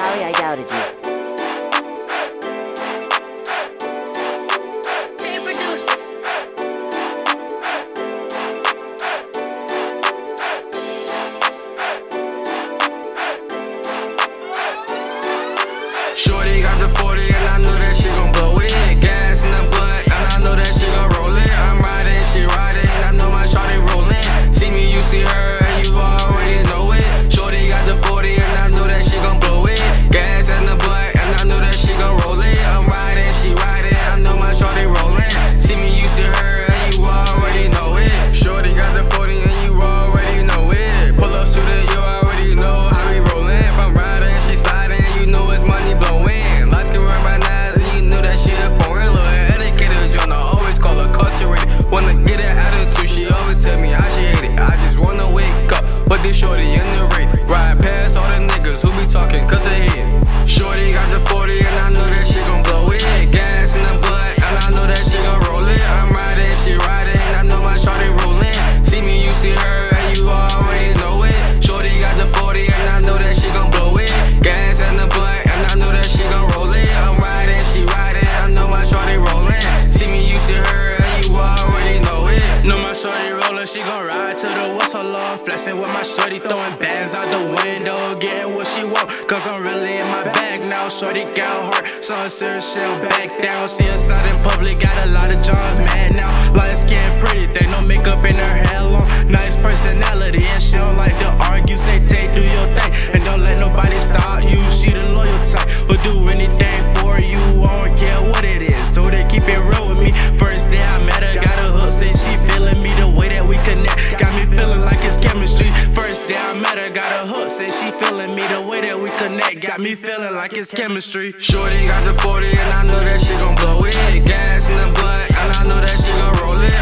Sorry I doubted you. Shorty got the 40 and I know that she gon' blow it. Gas in the and I know that she gon' roll it. I'm riding, she riding, I know my shorty. See me, you see her, shorty her with my shorty, throwing bands out the window, getting what she want. Cause I'm really in my bag now. Shorty got heart, so I'm serious, she'll back down. See us out in public, got a lot of Johns, man. Now, light skin, pretty they no makeup in her hair long. Nice personality, and she don't like to argue. Say, take, do your thing, and don't let nobody stop you. She the loyal type, will do anything for you. I don't care what it is, so they keep it feeling me the way that we connect. Got me feeling like it's chemistry. Shorty got the 40 and I know that she gon' blow it. Gas in the butt and I know that she gon' roll it.